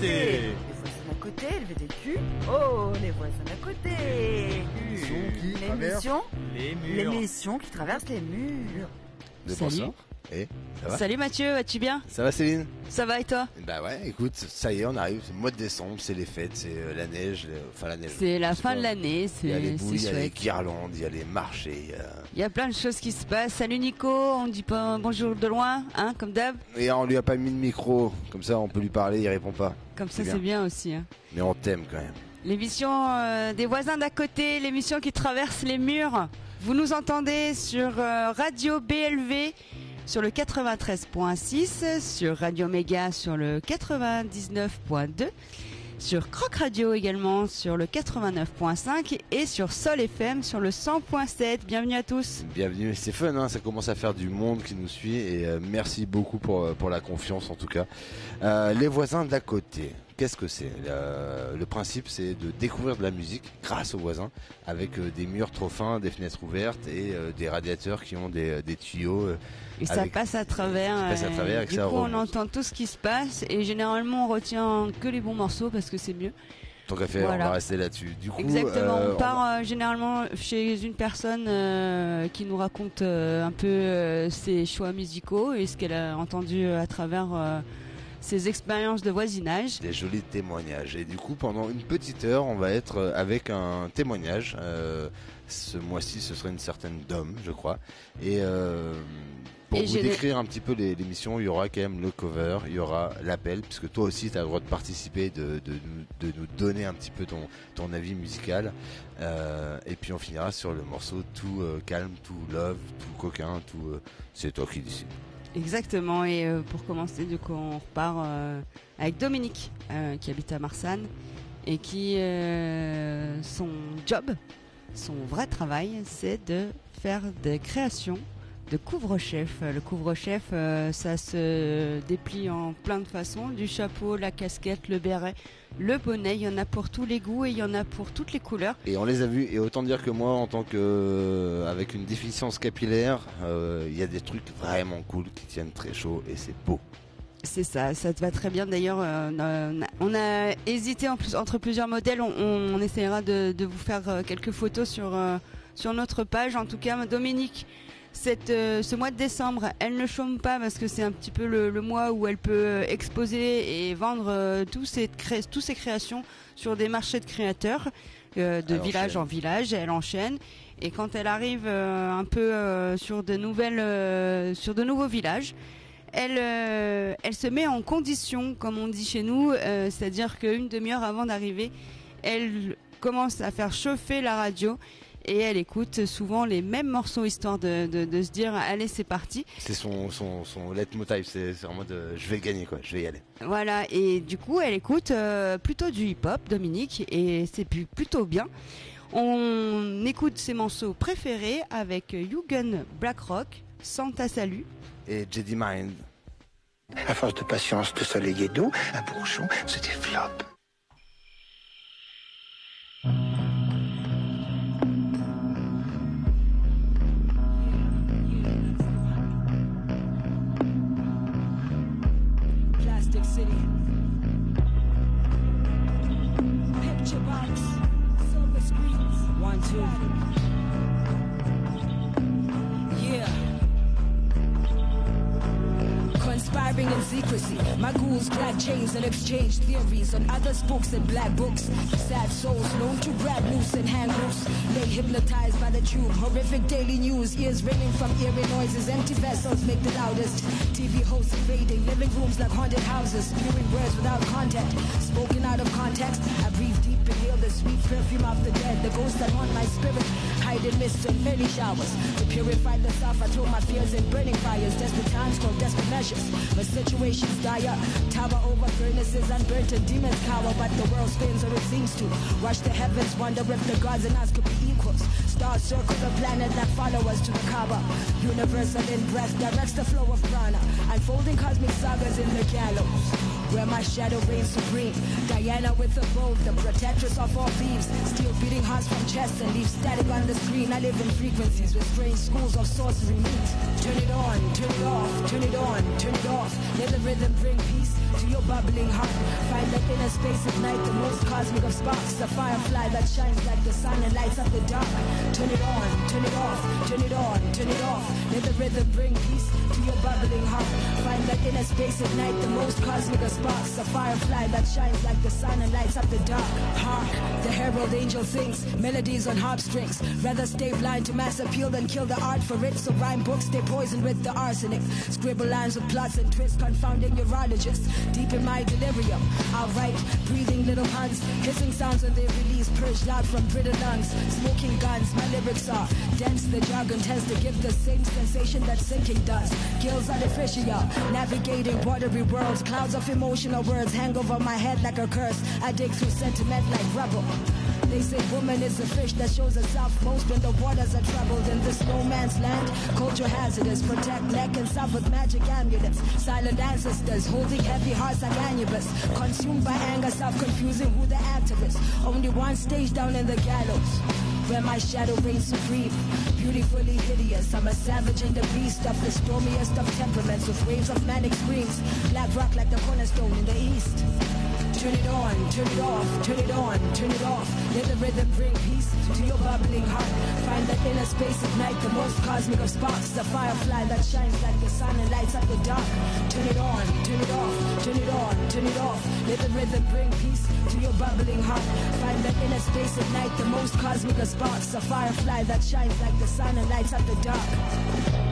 côté. Les voisins d'à côté, le VDQ. Oh, les voisins d'à côté. L'émission L'émission qui traverse les murs. De Salut. bonsoir. Et ça va Salut Mathieu, vas-tu bien Ça va Céline Ça va et toi Bah ouais, écoute, ça y est, on arrive, c'est le mois de décembre, c'est les fêtes, c'est euh, la neige, enfin la neige. C'est la fin pas. de l'année, Il y a les c'est boules, il c'est y a les guirlandes, il y a les marchés. il y a- Il y a plein de choses qui se passent. Salut Nico, on dit pas bonjour de loin, hein, comme d'hab. Et on lui a pas mis de micro, comme ça on peut lui parler, il répond pas. Comme ça C'est bien. c'est bien aussi. hein. Mais on t'aime quand même. L'émission euh, des voisins d'à côté, l'émission qui traverse les murs. Vous nous entendez sur euh, Radio BLV sur le 93.6, sur Radio Méga sur le 99.2, sur Croc Radio également sur le 89.5 et sur Sol FM sur le 100.7. Bienvenue à tous. Bienvenue, c'est fun, hein, ça commence à faire du monde qui nous suit et euh, merci beaucoup pour, euh, pour la confiance en tout cas. Euh, les voisins d'à côté, qu'est-ce que c'est? Euh, Le principe c'est de découvrir de la musique grâce aux voisins avec euh, des murs trop fins, des fenêtres ouvertes et euh, des radiateurs qui ont des, des tuyaux. Et ça Avec- passe à travers. Ça passe à travers et du coup, on entend tout ce qui se passe et généralement on retient que les bons morceaux parce que c'est mieux. Tant qu'à faire, Voilà. on va rester là-dessus. Du coup, Exactement. on part généralement chez une personne qui nous raconte un peu ses choix musicaux et ce qu'elle a entendu à travers ses expériences de voisinage. des jolis témoignages. Et du coup, pendant une petite heure, on va être euh, avec un témoignage. Euh, ce mois-ci, ce sera une certaine Dom, je crois. Et euh, pour Et vous décrire un petit peu l'émission, il y aura quand même le cover, il y aura l'appel, puisque toi aussi, tu as le droit de participer, de, de, nous- de nous donner un petit peu ton, ton avis musical. Euh, et puis on finira sur le morceau tout euh, calme, tout love, tout coquin, tout... euh, c'est toi qui décides. Exactement. Et euh, pour commencer, du coup, on repart euh, avec Dominique euh, qui habite à Marsanne et qui euh, son job, son vrai travail, c'est de faire des créations de couvre-chef. Le couvre-chef, euh, ça se déplie en plein de façons, du chapeau, la casquette, le béret, le bonnet. Il y en a pour tous les goûts et il y en a pour toutes les couleurs. Et on les a vus, et autant dire que moi, en tant que euh, avec une déficience capillaire, euh, il y a des trucs vraiment cool qui tiennent très chaud et c'est beau. C'est ça, ça te va très bien. D'ailleurs, euh, on, a, hésité en plus, entre plusieurs modèles. On, on, on essaiera de, de vous faire quelques photos sur euh, sur notre page. En tout cas, Dominique, cette, euh, ce mois de décembre, elle ne chôme pas parce que c'est un petit peu le, le mois où elle peut euh, exposer et vendre euh, tous ses cré- tous ses créations sur des marchés de créateurs euh, de Elle village enchaîne. en village. Elle enchaîne. Et quand elle arrive euh, un peu euh, sur de nouvelles, euh, sur de nouveaux villages, elle, euh, elle se met en condition, comme on dit chez nous, euh, c'est-à-dire qu'une demi-heure avant d'arriver, elle commence à faire chauffer la radio et elle écoute souvent les mêmes morceaux histoire de, de, de se dire allez c'est parti. C'est son, son, son leitmotiv, c'est c'est en mode euh, je vais gagner quoi, je vais y aller. Voilà et du coup elle écoute euh, plutôt du hip-hop Dominique et c'est plutôt bien. On écoute ses morceaux préférés avec Yugen Blackrock, Santa Salut. Et Jedi Mind, À force de patience, de soleil et d'eau, un bourgeon se développe. One, two. Conspiring in secrecy. My ghouls clad chains and exchange theories on other spooks and black books. Sad souls known to grab loose and hang loose. They hypnotized by the tube. Horrific daily news. Ears ringing from eerie noises. Empty vessels make the loudest. TV hosts invading living rooms like haunted houses. Spewing words without content. Spoken out of context. I breathe deep, inhale the sweet perfume of the dead. The ghosts that haunt my spirit. Hide in mist and early showers. To purify the self, I throw my fears in burning fires. Desperate times call desperate measures. But situations dire. Tower over furnaces unburnt and demons cower. But the world spins or it seems to. Rush the heavens, wonder if the gods and us could be equals. Stars circle the planet that follow us to the Kaaba. Universal in breath directs the flow of prana. Unfolding cosmic sagas in the gallows. Where my shadow reigns supreme. Diana with the bow, the protectress of all thieves. Steel beating hearts from chest and leave static on the screen. I live in frequencies with strange schools of sorcery meet. Turn it on, turn it off, turn it on, turn it off. Let the rhythm bring peace to your bubbling heart. Find that inner space at night, the most cosmic of sparks. A firefly that shines like the sun and lights up the dark. Turn it on, turn it off, turn it on, turn it off. Let the rhythm bring peace to your bubbling heart. Find that inner space at night, the most cosmic of sparks. A firefly that shines like the sun and lights up the dark. Hark, the herald angel sings melodies on harp strings. Rather stay blind to mass appeal than kill the art for it. So rhyme books stay poisoned with the arsenic. Scribble lines with plots and twists, confounding urologists. Deep in my delirium, I'll write breathing little puns, hissing sounds when they release, purged out from brittle lungs. Smoking guns, my lyrics are dense. The jargon tends to give the same sensation that sinking does. Gills artificial, navigating watery worlds. Clouds of emotional words hang over my head like a curse. I dig through sentiment like rubble. They say woman is a fish that shows herself most when the waters are troubled in this no man's land. Culture hazardous, protect neck and south with magic amulets. Silent ancestors holding heavy hearts like anubis. Consumed by anger, self-confusing who the actor is. Only one stage down in the gallows where my shadow reigns supreme. Beautifully hideous, I'm a savage and a beast of the stormiest of temperaments with waves of manic screams. Black rock like the cornerstone in the east. Turn it on, turn it off, turn it on, turn it off. Let the rhythm bring peace to your bubbling heart. Find that inner space at night, the most cosmic of sparks. The firefly that shines like the sun and lights up the dark. Turn it on, turn it off, turn it on, turn it off. Let the rhythm bring peace to your bubbling heart. Find that inner space at night, the most cosmic of sparks. A firefly that shines like the sun and lights up the dark.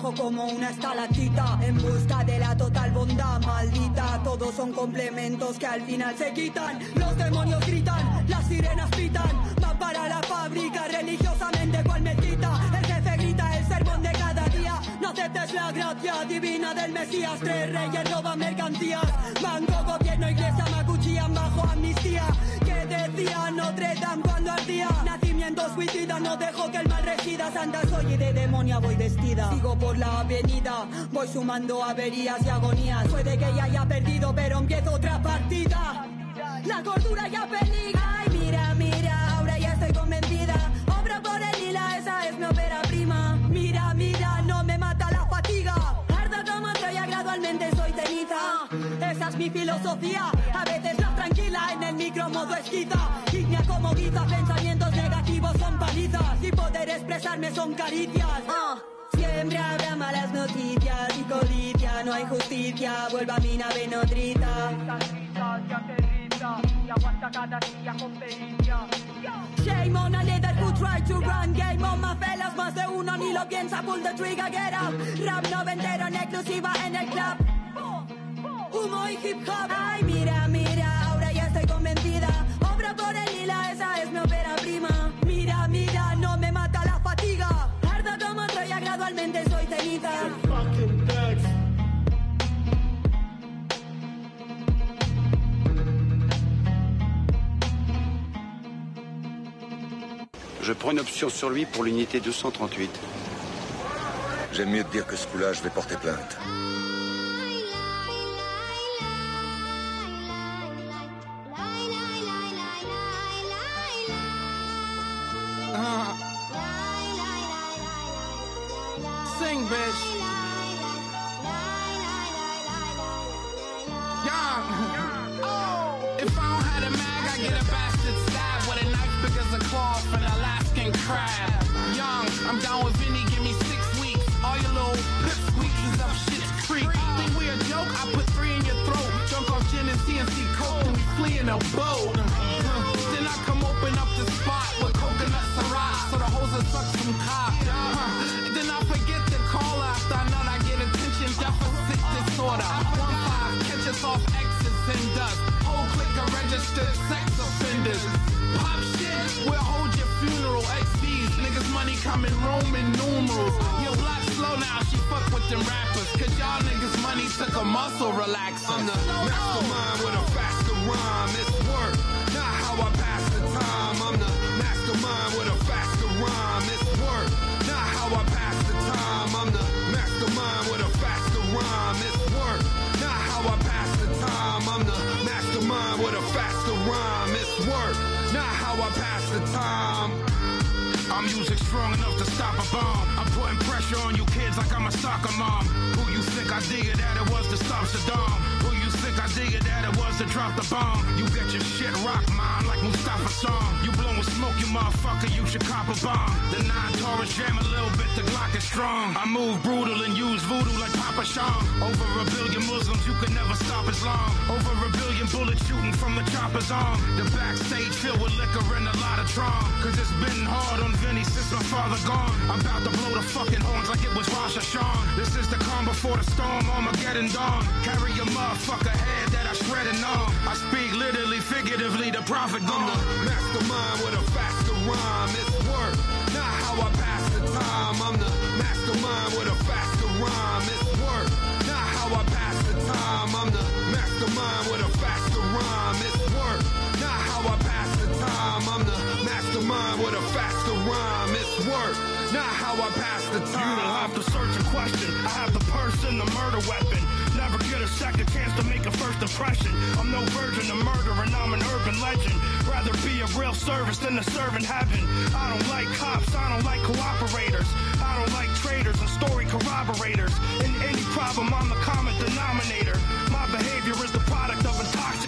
Como una estalactita en busca de la total bondad maldita. Todos son complementos que al final se quitan. Los demonios gritan, las sirenas pitan. Van para la fábrica religiosamente cual mezquita. El jefe grita el sermón de cada día. No aceptes la gracia divina del Mesías. Tres reyes roban mercancías. Banco, gobierno, iglesia, macuchillan bajo amnistía. Que decía Notre Dame cuando ardía. Nacimiento suicida, no dejo que el mal resida. Santa soy y de demonia voy vestida. Sigo por la avenida, voy sumando averías y agonías. Puede que ya haya perdido, pero empiezo otra partida. La cordura ya peligra. Ay, mira, mira, ahora ya estoy convencida. Obra por el lila, esa es mi ópera prima. Mira, mira, no me mata la fatiga. Arda como Troya, gradualmente soy ceniza. Esa es mi filosofía. A veces la tranquila en el micro modo esquita. Ignia como guisa, pensamientos expresarme son caricias. Ah. Siempre habrá malas noticias y codicia, no hay justicia, vuelva a mi nave nodrita. Shame on a leader who try to run Game on my fellas, más de uno ni lo piensa Pull the trigger, get up Rap noventero en exclusiva en el club Humo y hip hop Ay, Je prends une option sur lui pour l'unité 238. J'aime mieux dire que ce coup-là, je vais porter plainte. With a faster rhyme. It's work, not how I pass the time. I'm music strong enough to stop a bomb. I'm putting pressure on you kids like I'm a soccer mom. Who you think I did it that it was to stop Saddam? Who you think I did it that it was to drop the bomb? You get your shit rock, mom, like Mustafa song. You blowing smoke, you motherfucker, you should cop a bomb. The nine Taurus jam a little bit, the Glock is strong. I move brutal and use voodoo like Papa Sean. Over a billion Muslims, you can never stop long. Over a billion bullets shooting from the chopper's arm. The backstage filled with liquor and a lot of tron. Cause it's been hard on Vinny since my father gone. I'm about to blow the fucking horns like it was Rosh Hashanah. This is the calm before the storm, Armageddon dawn. Carry a motherfucker head that I shredded on. I speak literally, figuratively, the prophet gone. I'm uh, the mastermind with a faster rhyme. It's work, not how I pass the time. I'm the mastermind with a faster rhyme. It's work, not how I pass the time. I'm the mastermind with a rhyme. It's work, not how I pass the time. I'm the mastermind with a faster rhyme. It's work, not how I pass the time. You don't have to search and question. I have the person, the murder weapon. Never get a second chance to make a first impression. I'm no virgin to murder and I'm an urban legend. Rather be a real service than a servant heaven. I don't like cops, I don't like cooperators. I don't like traitors and story corroborators. In any problem, I'm the common denominator.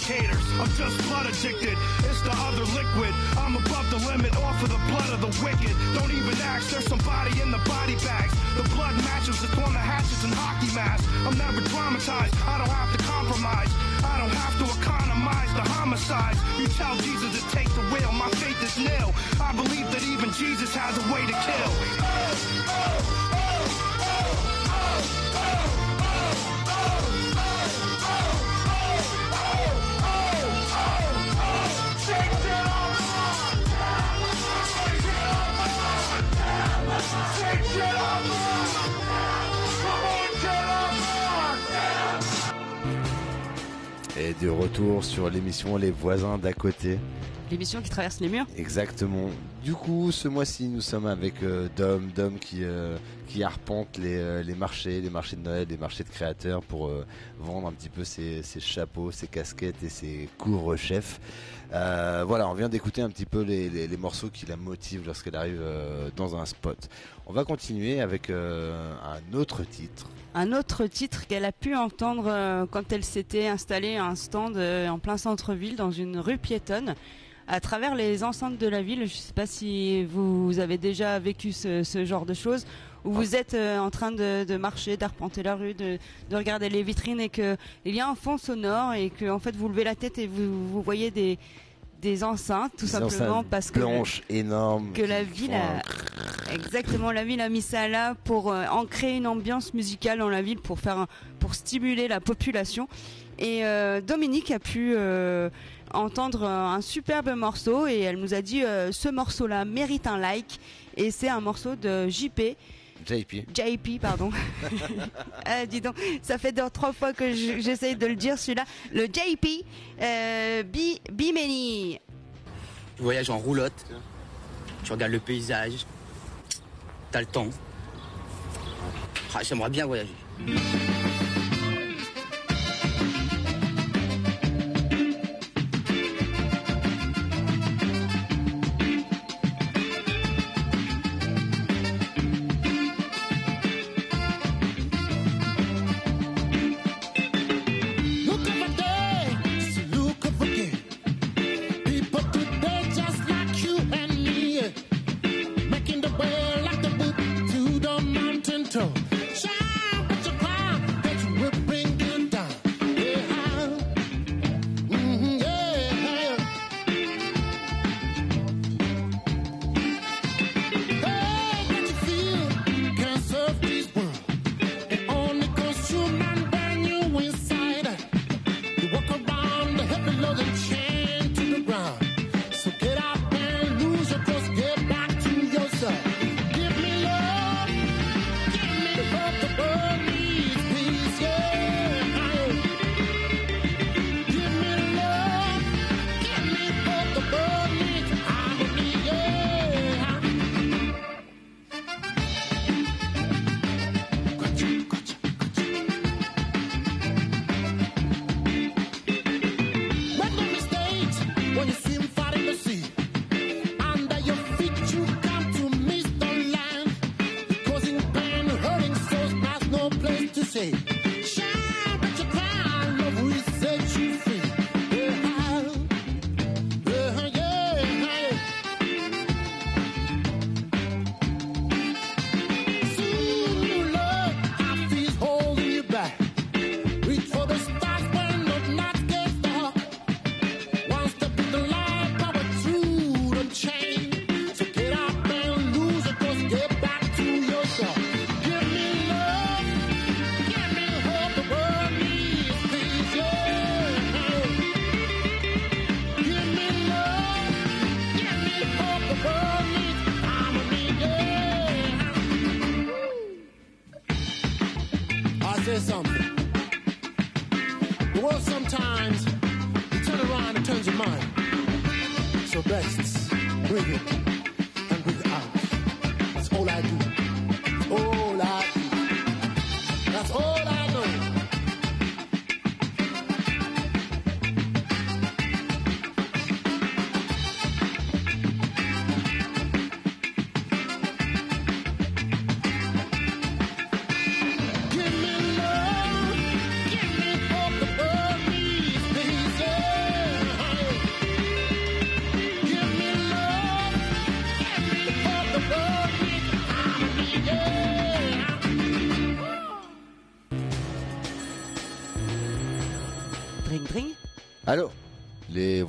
Of intoxicators. I'm just blood addicted, it's the other liquid. I'm above the limit, off of the blood of the wicked. Don't even ask, there's somebody in the body bags. The blood matches, it's on the hatchets and hockey masks. I'm never traumatized, I don't have to compromise. I don't have to economize the homicides. You tell Jesus to take the wheel, my faith is nil. I believe that even Jesus has a way to kill. Et de retour sur l'émission Les voisins d'à côté. L'émission qui traverse les murs. Exactement. Du coup, ce mois-ci, nous sommes avec euh, Dom, Dom qui euh, qui arpente les, euh, les marchés, les marchés de Noël, les marchés de créateurs pour vendre un petit peu ses, ses chapeaux, ses casquettes et ses couvre-chefs. Euh, voilà, on vient d'écouter un petit peu les, les, les morceaux qui la motivent lorsqu'elle arrive dans un spot. On va continuer avec un autre titre. Un autre titre qu'elle a pu entendre euh, quand elle s'était installée à un stand euh, en plein centre-ville dans une rue piétonne à travers les enceintes de la ville. Je ne sais pas si vous avez déjà vécu ce, ce genre de choses où vous êtes euh, en train de, de marcher, d'arpenter la rue, de, de regarder les vitrines et que il y a un fond sonore et que en fait vous levez la tête et vous, vous voyez des des enceintes tout Des simplement enceintes parce que la ville a, exactement la ville a mis ça là pour euh, ancrer une ambiance musicale dans la ville pour faire un- pour stimuler la population. Et euh, Dominique a pu euh, entendre un superbe morceau et elle nous a dit ce morceau là mérite un like et c'est un morceau de JP JP. JP, pardon. Ah, dis donc, ça fait deux, trois fois que je- j'essaye de le dire celui-là. Le JP, euh, Many. Tu voyages en roulotte, tu regardes le paysage, t'as le temps. Ah, J'aimerais bien voyager.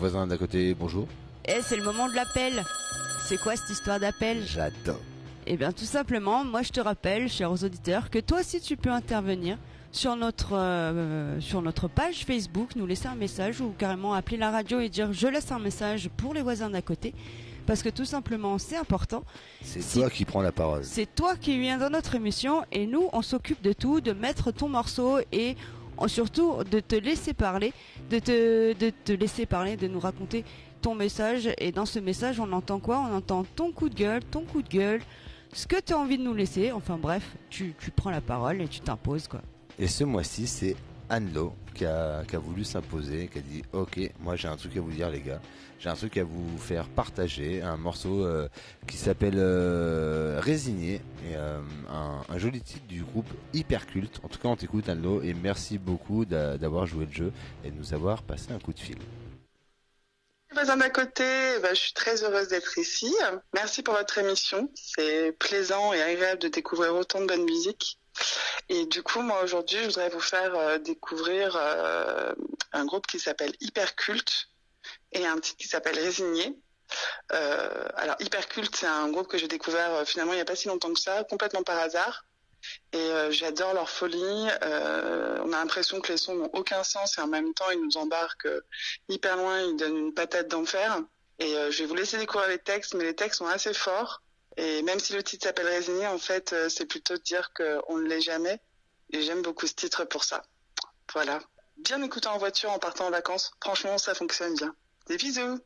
Les voisins d'à côté, bonjour. Eh, c'est le moment de l'appel. C'est quoi cette histoire d'appel? J'adore. Eh bien, tout simplement, moi je te rappelle, chers auditeurs, que toi aussi tu peux intervenir sur notre euh, sur notre page Facebook, nous laisser un message ou carrément appeler la radio et dire je laisse un message pour les voisins d'à côté, parce que tout simplement c'est important. C'est Si- toi qui prends la parole. C'est toi qui viens dans notre émission et nous on s'occupe de tout, de mettre ton morceau et surtout de te laisser parler, de te, de te laisser parler, de nous raconter ton message. Et dans ce message on entend quoi? On entend ton coup de gueule, ton coup de gueule, ce que tu as envie de nous laisser, enfin bref, tu, tu prends la parole et tu t'imposes quoi. Et ce mois-ci, c'est Anne-Lo qui a, qui a voulu s'imposer, qui a dit Ok, moi j'ai un truc à vous dire, les gars. J'ai un truc à vous faire partager, un morceau euh, qui s'appelle euh, Résigné, et euh, un, joli titre du groupe Hyperculte. En tout cas, on t'écoute, Anne-Lo, et merci beaucoup d'a- d'avoir joué le jeu et de nous avoir passé un coup de fil. voisins d'à côté, bah, je suis très heureuse d'être ici. Merci pour votre émission. C'est plaisant et agréable de découvrir autant de bonne musique. Et du coup, moi aujourd'hui, je voudrais vous faire euh, découvrir euh, un groupe qui s'appelle Hyperculte et un titre qui s'appelle Résigné. Euh, alors Hyperculte, c'est un groupe que j'ai découvert euh, finalement il n'y a pas si longtemps que ça, complètement par hasard. Et euh, j'adore leur folie. Euh, on a l'impression que les sons n'ont aucun sens et en même temps ils nous embarquent hyper loin, ils donnent une patate d'enfer. Et je vais vous laisser découvrir les textes, mais les textes sont assez forts. Et même si le titre s'appelle Résigné, en fait, euh, c'est plutôt de dire qu'on ne l'est jamais. Et j'aime beaucoup ce titre pour ça. Voilà. Bien écouter en voiture en partant en vacances. Franchement, ça fonctionne bien. Des bisous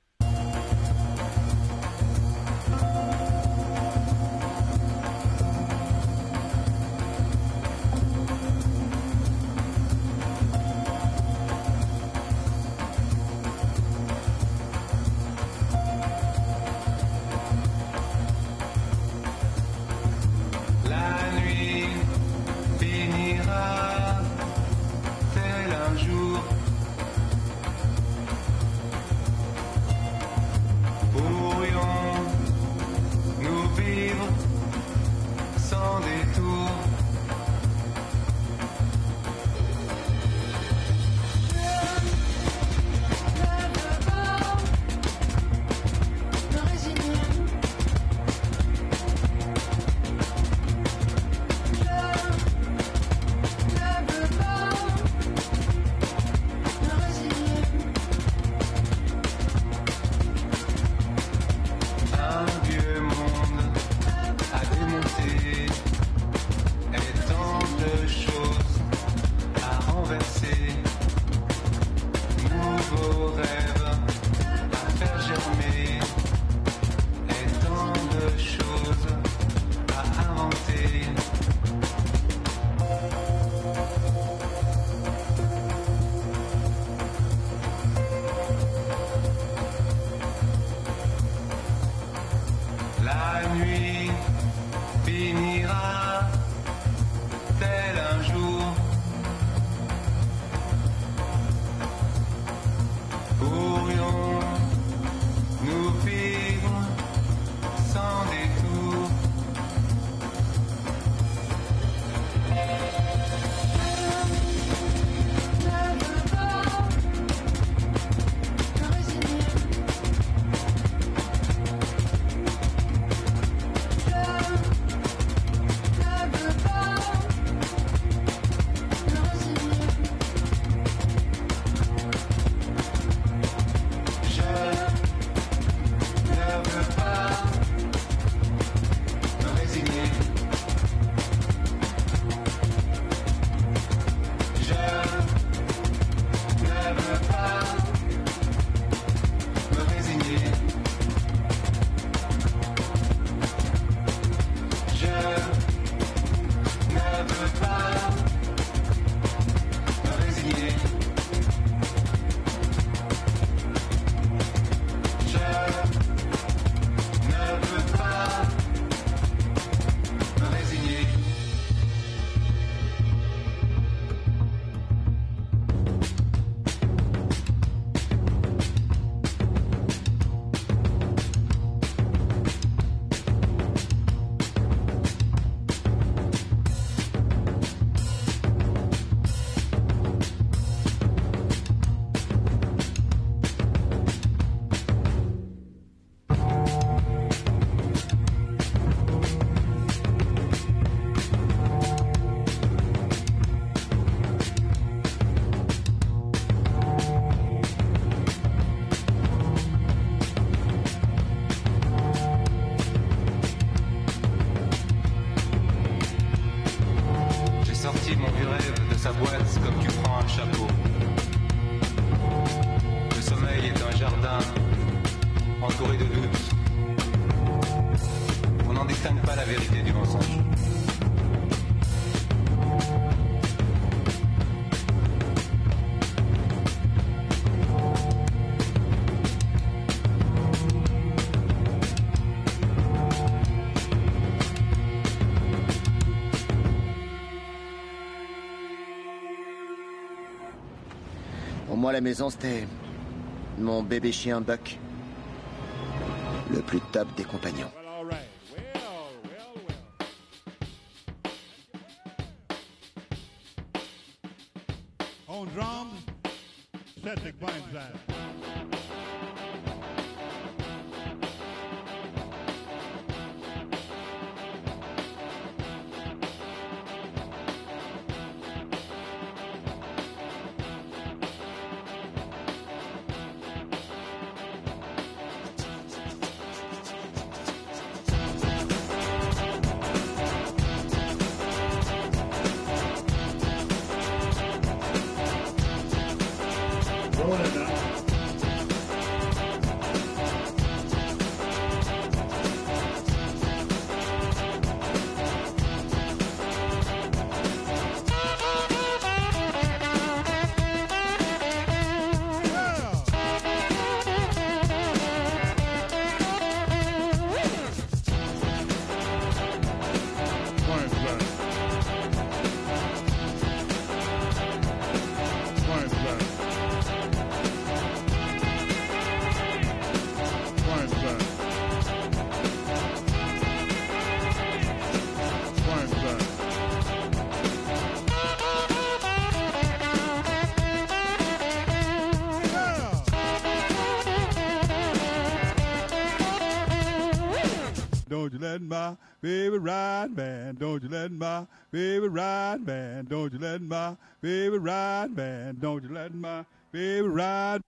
Pour moi, la maison, c'était mon bébé chien Buck. Le plus top des compagnons. Baby ride, man. Don't you let my baby ride.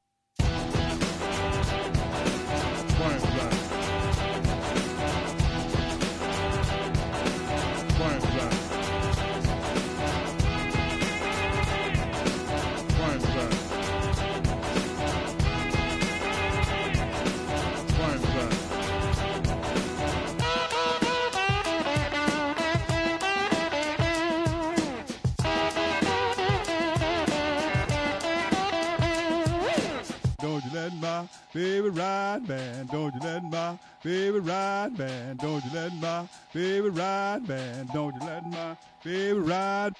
Baby ride, man. Don't you let my baby ride, man. Don't you let my baby ride, man. Don't you let my baby ride.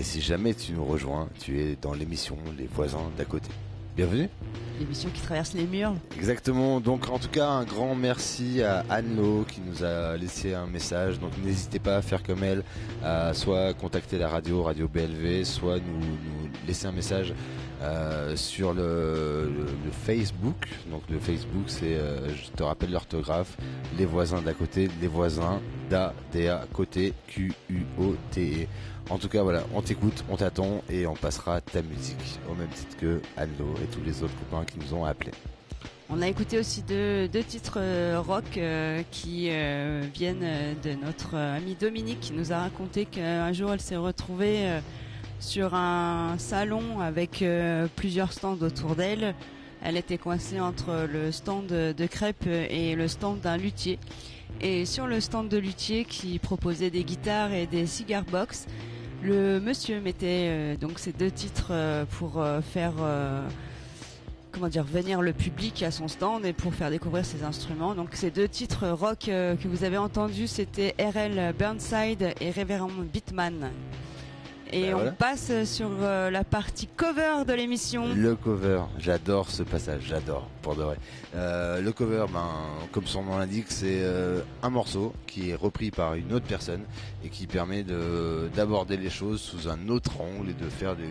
Et si jamais tu nous rejoins, tu es dans l'émission Les voisins d'à côté. Bienvenue L'émission qui traverse les murs. Exactement. Donc en tout cas un grand merci à Anne-Lo qui nous a laissé un message. Donc n'hésitez pas à faire comme elle, à soit contacter la radio, Radio BLV, soit nous, nous laisser un message euh, sur le, le- le Facebook. Donc le Facebook c'est, euh, je te rappelle l'orthographe, les voisins d'à côté, les voisins d'à, D-A, côté, Q-U-O-T-E. En tout cas voilà, on t'écoute, on t'attend et on passera ta musique au même titre que Anne-Lo et tous les autres copains qui nous ont appelés. On a écouté aussi deux, deux titres euh, rock euh, qui viennent de notre amie Dominique qui nous a raconté qu'un jour elle s'est retrouvée sur un salon avec euh, plusieurs stands autour d'elle. Elle était coincée entre le stand de, crêpes et le stand d'un luthier. Et sur le stand de luthier qui proposait des guitares et des cigar box, le monsieur mettait euh, donc ces deux titres euh, pour faire venir le public à son stand et pour faire découvrir ses instruments. Donc ces deux titres rock que vous avez entendus, c'était RL Burnside et Reverend Beatman. Et Ben on voilà. passe sur euh, la partie cover de l'émission. Le cover, j'adore ce passage, j'adore, pour de vrai. Euh, le cover, ben, comme son nom l'indique, c'est euh, un morceau qui est repris par une autre personne et qui permet de d'aborder les choses sous un autre angle et de faire des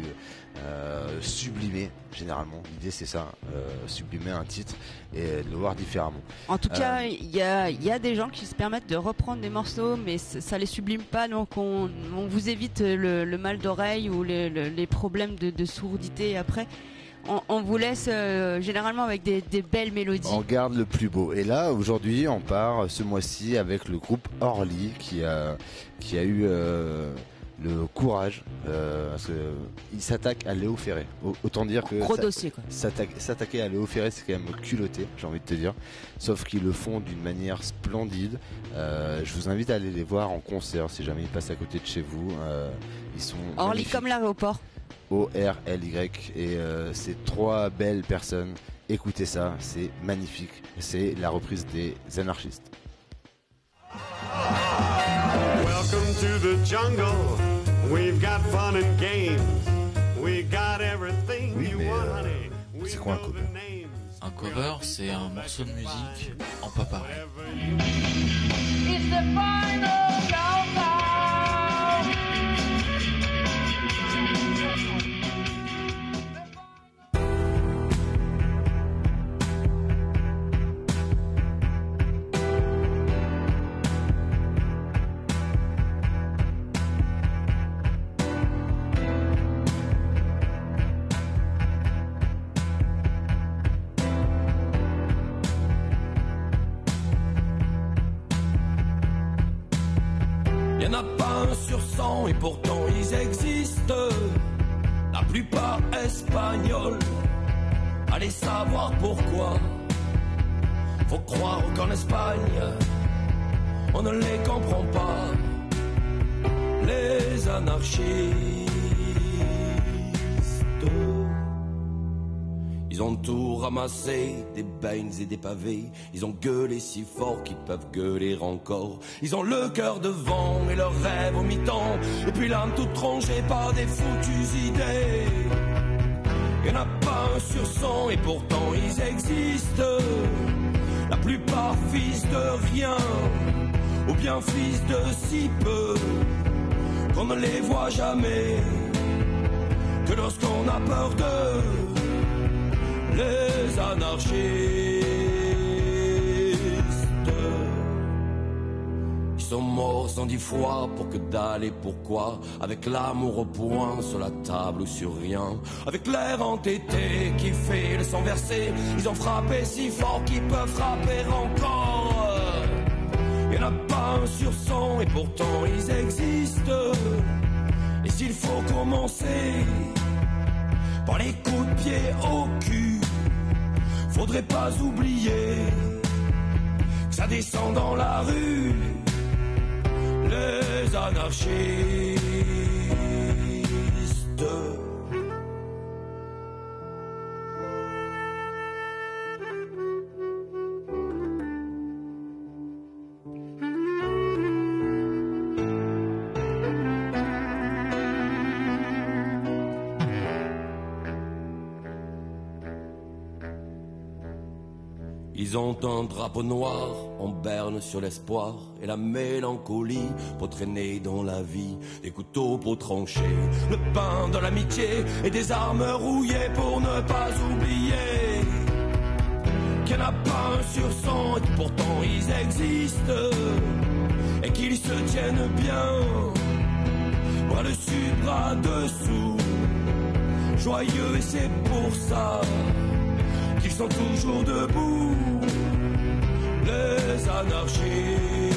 euh, sublimer. Généralement, l'idée c'est ça, euh, sublimer un titre et le voir différemment. En tout Euh, cas, il y, a, y a des gens qui se permettent de reprendre des morceaux, mais ça les sublime pas, donc on, on vous évite le, le mal d'oreille ou les, le- les problèmes de, de sourdité après. On, on vous laisse euh, généralement avec des, des belles mélodies. On garde le plus beau. Et là, aujourd'hui, on part ce mois-ci avec le groupe Orly qui a, qui a eu euh, le courage, euh, parce que il s'attaque à Léo Ferré. Au- Autant dire que Gros ça- dossier, quoi. s'attaque- S'attaquer à Léo Ferré, c'est quand même culotté, j'ai envie de te dire. Sauf qu'ils le font d'une manière splendide. Euh, je vous invite à aller les voir en concert si jamais ils passent à côté de chez vous. Euh, ils sont Orly comme l'aéroport. O-R-L-Y. Et euh, c'est trois belles personnes. Écoutez ça, c'est magnifique. C'est la reprise des anarchistes. Welcome to the jungle. We've got fun and games. We got everything Oui, you want, euh, honey. c'est quoi un cover Un cover, c'est un morceau de musique en. It's the final Y en a pas un sur cent et pourtant ils existent. La plupart espagnols. Allez savoir pourquoi. Faut croire qu'en Espagne, on ne les comprend pas. Les anarchistes. Ils ont tout ramassé, des bains et des pavés. Ils ont gueulé si fort qu'ils peuvent gueuler encore. Ils ont le cœur devant et leurs rêves au mi-temps. Et puis l'âme toute rongée par des foutues idées. Y en a pas un sur cent et pourtant ils existent. La plupart fils de rien, ou bien fils de si peu, qu'on ne les voit jamais. Que lorsqu'on a peur d'eux les anarchistes. Ils sont morts cent dix fois pour que dalle et pourquoi? Avec l'amour au point sur la table ou sur rien Avec l'air entêté qui fait le sang versé Ils ont frappé si fort qu'ils peuvent frapper encore Il y en a pas un sur cent et pourtant ils existent Et s'il faut commencer par les coups de pied au cul. Faudrait pas oublier que ça descend dans la rue. Les anarchistes. Ils ont un drapeau noir en berne sur l'espoir et la mélancolie pour traîner dans la vie, des couteaux pour trancher, le pain de l'amitié et des armes rouillées pour ne pas oublier qu'il n'y en a pas un sur cent et pourtant ils existent et qu'ils se tiennent bien, bras dessus, bras dessous, joyeux et c'est pour ça sont toujours debout, les anarchistes.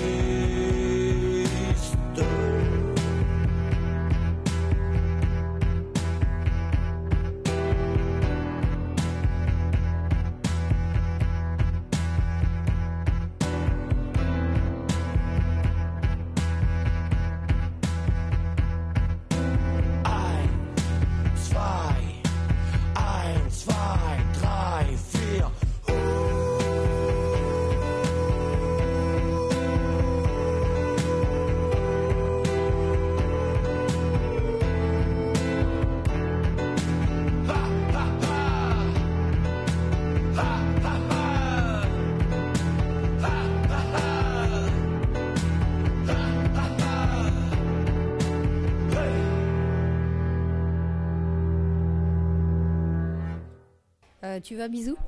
tu vas Bisous.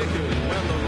Rico, Wendell.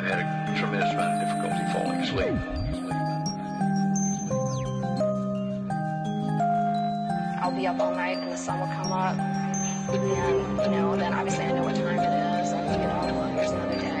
I've had a tremendous amount of difficulty falling asleep. I'll be up all night and the sun will come up. And, you know, then obviously I know what time it is. And, you know, well, here's another day.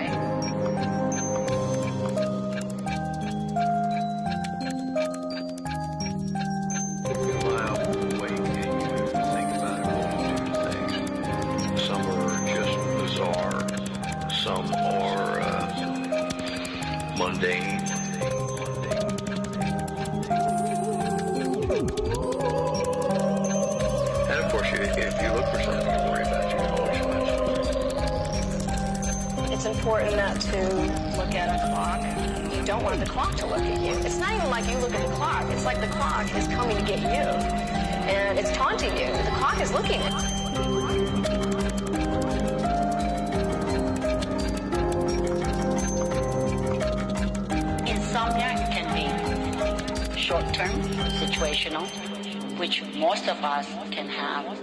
Situational, which most of us can have.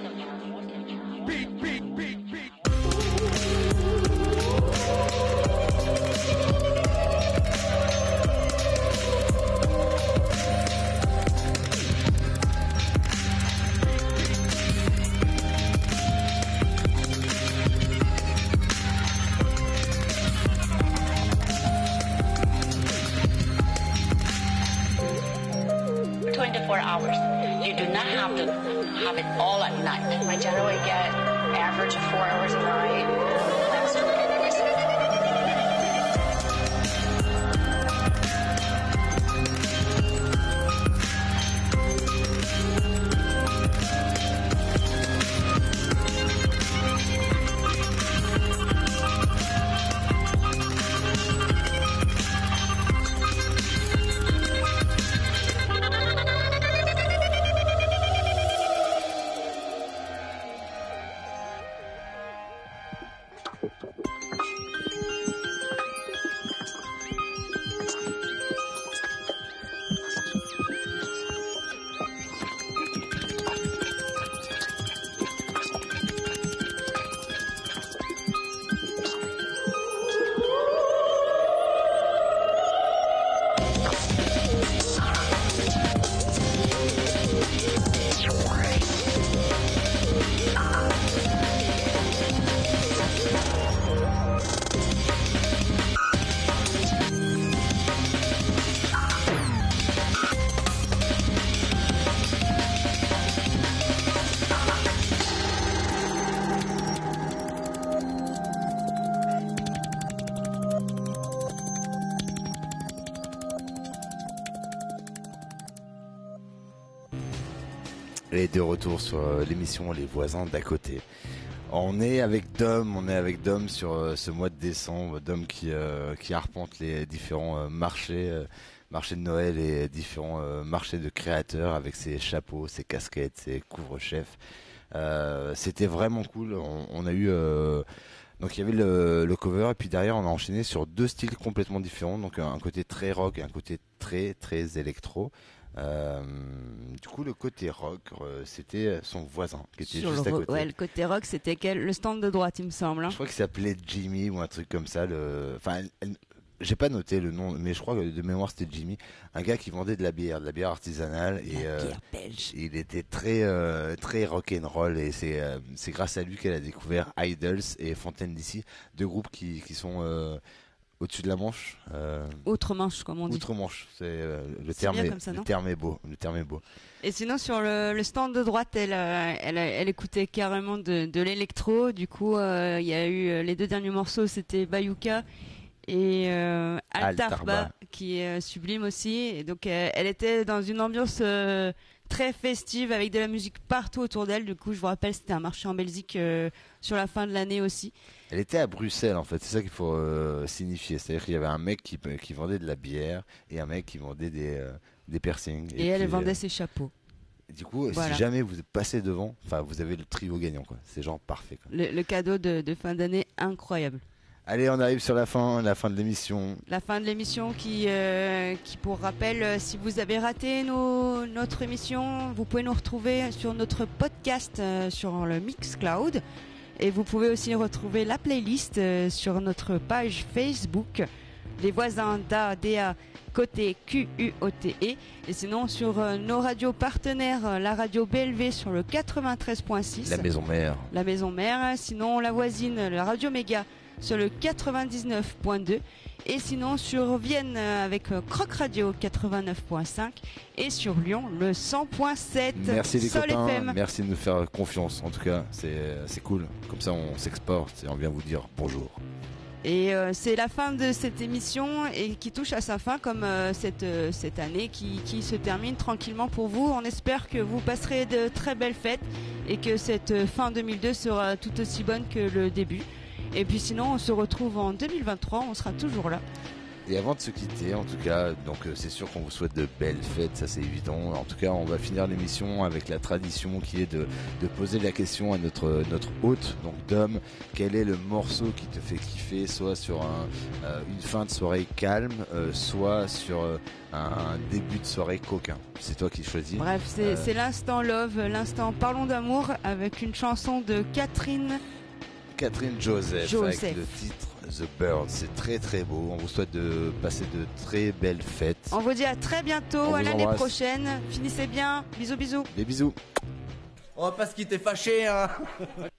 Retour sur euh, l'émission Les voisins d'à côté. On est avec Dom, on est avec Dom sur euh, ce mois de décembre, Dom qui euh, arpente les différents marchés, euh, marchés de Noël et différents marchés de créateurs avec ses chapeaux, ses casquettes, ses couvre-chefs. C'était vraiment cool. On, a eu donc il y avait le, le cover et puis derrière on a enchaîné sur deux styles complètement différents, donc un, côté très rock et un côté très très électro. Euh, du coup, le côté rock, euh, c'était son voisin qui était Sur juste le, à côté. ouais, le côté rock, c'était quel? Le stand de droite, il me semble. hein. Je crois qu'il s'appelait Jimmy ou un truc comme ça. Le... Enfin, elle- elle- j'ai pas noté le nom, mais je crois que de mémoire c'était Jimmy, un gars qui vendait de la bière, de la bière artisanale et euh, il était très euh, très rock and roll et c'est euh, c'est grâce à lui qu'elle a découvert Idols et Fontaine d'ici, deux groupes qui qui sont euh, au-dessus de la Manche. Euh, Outre-Manche, comme on dit. Outre-Manche, c'est euh, le C'est terme est, ça, le terme est beau, le terme est beau. Et sinon, sur le, le stand de droite, elle, elle, elle écoutait carrément de, de l'électro. Du coup, euh, il y a eu les deux derniers morceaux, c'était Bayuka et euh, Altarba, qui est euh, sublime aussi. Et donc, euh, elle était dans une ambiance euh, très festive avec de la musique partout autour d'elle. Du coup, je vous rappelle, c'était un marché en Belgique sur la fin de l'année aussi. Elle était à Bruxelles en fait, c'est ça qu'il faut signifier. C'est-à-dire qu'il y avait un mec qui, qui vendait de la bière et un mec qui vendait des, des piercings. Et, elle puis, vendait ses chapeaux. Du coup, Voilà. si jamais vous passez devant, enfin vous avez le trio gagnant quoi. C'est genre parfait. Quoi. Le, le cadeau de, de fin d'année incroyable. Allez, on arrive sur la fin, la fin de l'émission. la fin de l'émission qui, euh, qui pour rappel, euh, si vous avez raté nos- notre émission, vous pouvez nous retrouver sur notre podcast euh, sur le Mixcloud. Et vous pouvez aussi retrouver la playlist euh, sur notre page Facebook les voisins d'ADA côté Q-U-O-T-E. E. Et sinon, sur euh, nos radios partenaires, la radio BLV sur le 93.6. La maison mère. La maison mère. Sinon, la voisine, la radio Méga sur le 99.2. Et sinon, sur Vienne euh, avec euh, Croc Radio 89.5. Et sur Lyon, le 100.7. Merci les Sol copains, FM. merci de nous faire confiance. En tout cas, c'est c'est cool. Comme ça, on s'exporte et on vient vous dire bonjour. Et euh, c'est la fin de cette émission et qui touche à sa fin comme euh, cette, euh, cette année qui, qui se termine tranquillement pour vous. On espère que vous passerez de très belles fêtes et que cette euh, fin 2002 sera tout aussi bonne que le début. Et puis sinon, on se retrouve en 2023, on sera toujours là. Et avant de se quitter, en tout cas, donc euh, c'est sûr qu'on vous souhaite de belles fêtes, ça c'est évident. En tout cas, on va finir l'émission avec la tradition qui est de, de poser la question à notre notre hôte, donc Dom, quel est le morceau qui te fait kiffer, soit sur un, euh, une fin de soirée calme, euh, soit sur euh, un, début de soirée coquin? C'est toi qui choisis. Bref, c'est l'instant love, l'instant parlons d'amour avec une chanson de Catherine. Catherine Joseph, Joseph. avec le titre The Bird. C'est très très beau. On vous souhaite de passer de très belles fêtes. On vous dit à très bientôt, On à l'année prochaine. Finissez bien. Bisous bisous. Des bisous. On va pas se quitter fâché, hein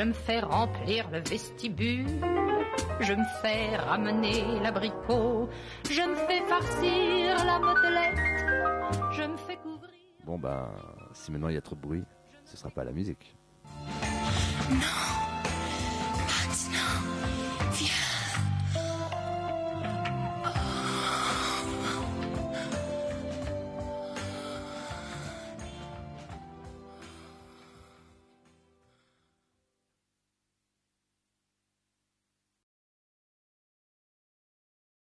Je me fais remplir le vestibule. Je me fais ramener l'abricot. Je me fais farcir la motelette. Je me fais couvrir. Bon ben, si maintenant il y a trop de bruit, ce sera pas la musique. Non, viens.